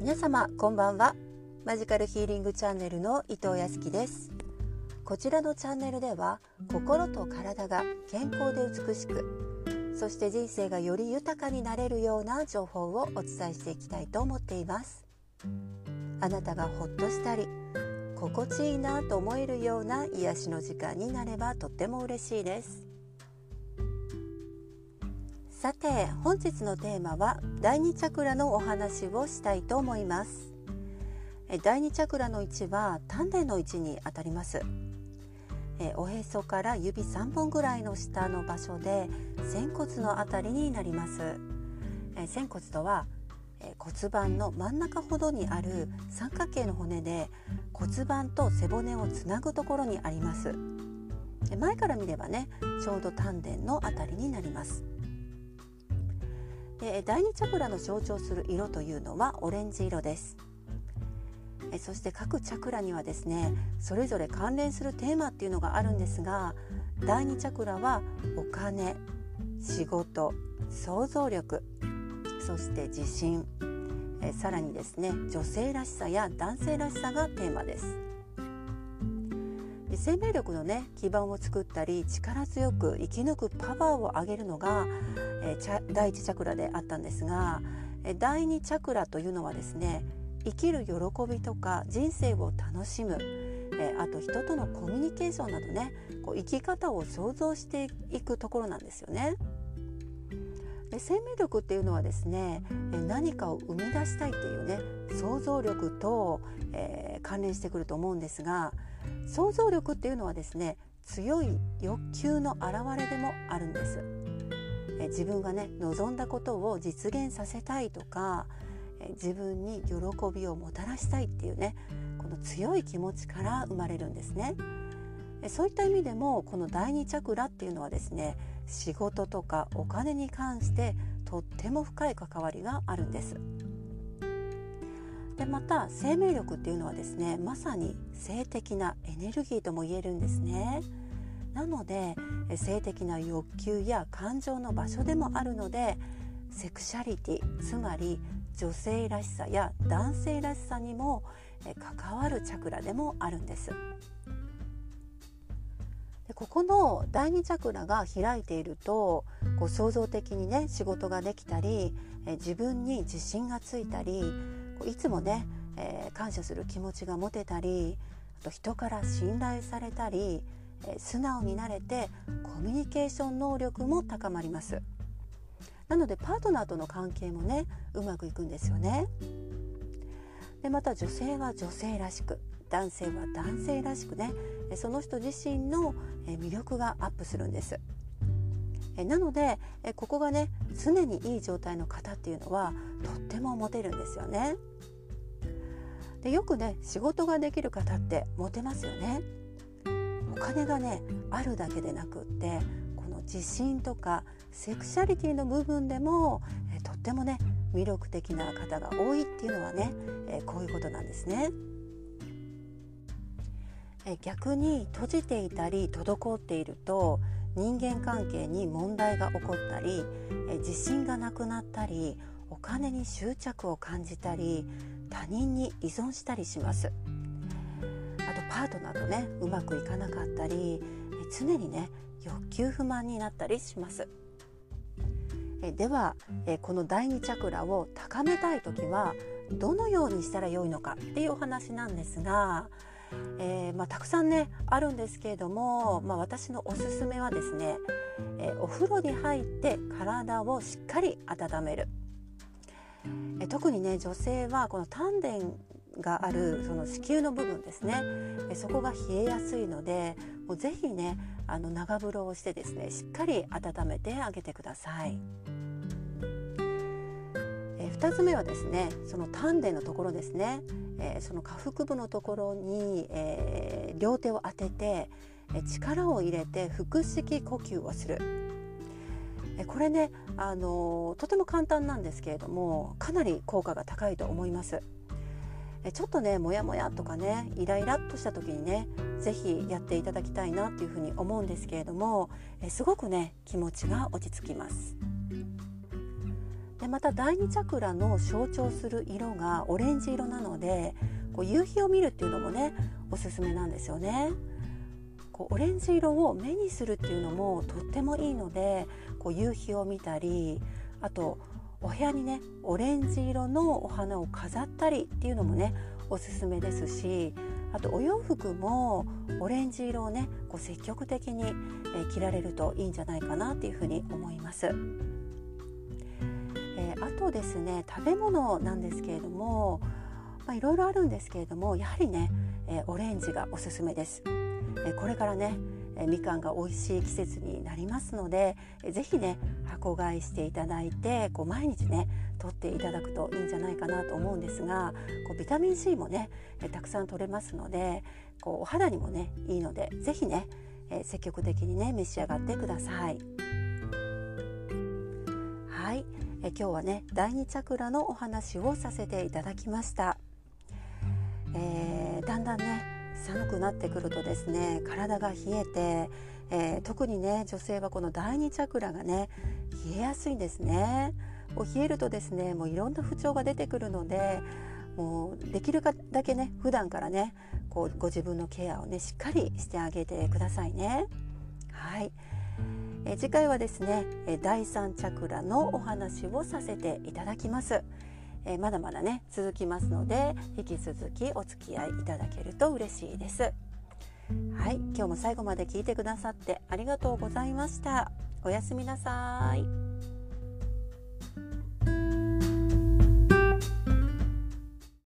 皆様こんばんは。マジカルヒーリングチャンネルの伊藤康樹です。こちらのチャンネルでは心と体が健康で美しくそして人生がより豊かになれるような情報をお伝えしていきたいと思っています。あなたがほっとしたり心地いいなと思えるような癒しの時間になればとっても嬉しいです。さて本日のテーマは第二チャクラのお話をしたいと思います。第二チャクラの位置は丹田の位置にあたります。おへそから指3本ぐらいの下の場所で仙骨のあたりになります。仙骨とは骨盤の真ん中ほどにある三角形の骨で骨盤と背骨をつなぐところにあります。前から見ればねちょうど丹田のあたりになります。で第2チャクラの象徴する色というのはオレンジ色です。そして各チャクラにはですねそれぞれ関連するテーマっていうのがあるんですが第2チャクラはお金仕事想像力そして自信えさらにですね女性らしさや男性らしさがテーマです。生命力のね基盤を作ったり力強く生き抜くパワーを上げるのが、えー、第1チャクラであったんですが、え第2チャクラというのはですね生きる喜びとか人生を楽しむ、えー、あと人とのコミュニケーションなどねこう生き方を想像していくところなんですよね。で生命力っていうのはですね何かを生み出したいっていうね想像力と、えー、関連してくると思うんですが想像力っていうのはですね強い欲求の表れでもあるんです。え自分がね望んだことを実現させたいとかえ自分に喜びをもたらしたいっていうねこの強い気持ちから生まれるんですね。そういった意味でもこの第二チャクラっていうのはですね仕事とかお金に関してとっても深い関わりがあるんです。でまた生命力っていうのはですねまさに性的なエネルギーとも言えるんですね。なので性的な欲求や感情の場所でもあるのでセクシャリティつまり女性らしさや男性らしさにも関わるチャクラでもあるんです。でここの第二チャクラが開いているとこう創造的にね仕事ができたりえ自分に自信がついたりこういつもね、えー、感謝する気持ちが持てたりあと人から信頼されたり、えー、素直になれてコミュニケーション能力も高まります。なのでパートナーとの関係もねうまくいくんですよね。でまた女性は女性らしく男性は男性らしくねその人自身の魅力がアップするんです。なのでここがね常にいい状態の方っていうのはとってもモテるんですよね。でよくね仕事ができる方ってモテますよね。お金がねあるだけでなくってこの自信とかセクシャリティの部分でもとってもね魅力的な方が多いっていうのはねえこういうことなんですね。逆に閉じていたり滞っていると人間関係に問題が起こったり自信がなくなったりお金に執着を感じたり他人に依存したりします。あとパートナーとねうまくいかなかったり常にね欲求不満になったりします。ではこの第二チャクラを高めたい時はどのようにしたらよいのかっていうお話なんですがえー、まあ、たくさんねあるんですけれども、まあ、私のおすすめはですね、えー、お風呂に入って体をしっかり温める、えー、特にね女性はこの丹田があるその子宮の部分ですね、えそこが冷えやすいのでもうぜひねあの長風呂をしてですねしっかり温めてあげてください。2つ目はですねその丹田のところですねえー、その下腹部のところに、えー、両手を当てて、え力を入れて腹式呼吸をする。えこれね、あのとても簡単なんですけれどもかなり効果が高いと思います。えちょっとねモヤモヤとかねイライラっとした時にね是非やっていただきたいなっていうふうに思うんですけれどもえすごくね気持ちが落ち着きます。でまた第2チャクラの象徴する色がオレンジ色なのでこう夕日を見るっていうのもねおすすめなんですよね。こうオレンジ色を目にするっていうのもとってもいいのでこう夕日を見たりあとお部屋にねオレンジ色のお花を飾ったりっていうのもねおすすめですしあとお洋服もオレンジ色をねこう積極的に、着られるといいんじゃないかなっていうふうに思います。ですね食べ物なんですけれども、いろいろあるんですけれどもやはりね、えオレンジがおすすめです。えこれからねえみかんが美味しい季節になりますのでえ是非ね箱買いしていただいてこう毎日ね取っていただくといいんじゃないかなと思うんですがこうビタミン C もねえたくさん取れますのでこうお肌にもねいいので是非ねえ積極的にね召し上がってください。はいえ今日はね第2チャクラのお話をさせていただきました。えー、だんだんね寒くなってくるとですね体が冷えて、えー、特にね女性はこの第2チャクラがね冷えやすいんですね。こう冷えるとですねもういろんな不調が出てくるのでもうできるだけね普段からねこうご自分のケアをねしっかりしてあげてくださいね。はい、え次回はですね第3チャクラのお話をさせていただきます。え、まだまだね続きますので引き続きお付き合いいただけると嬉しいです。はい今日も最後まで聞いてくださってありがとうございました。おやすみなさい。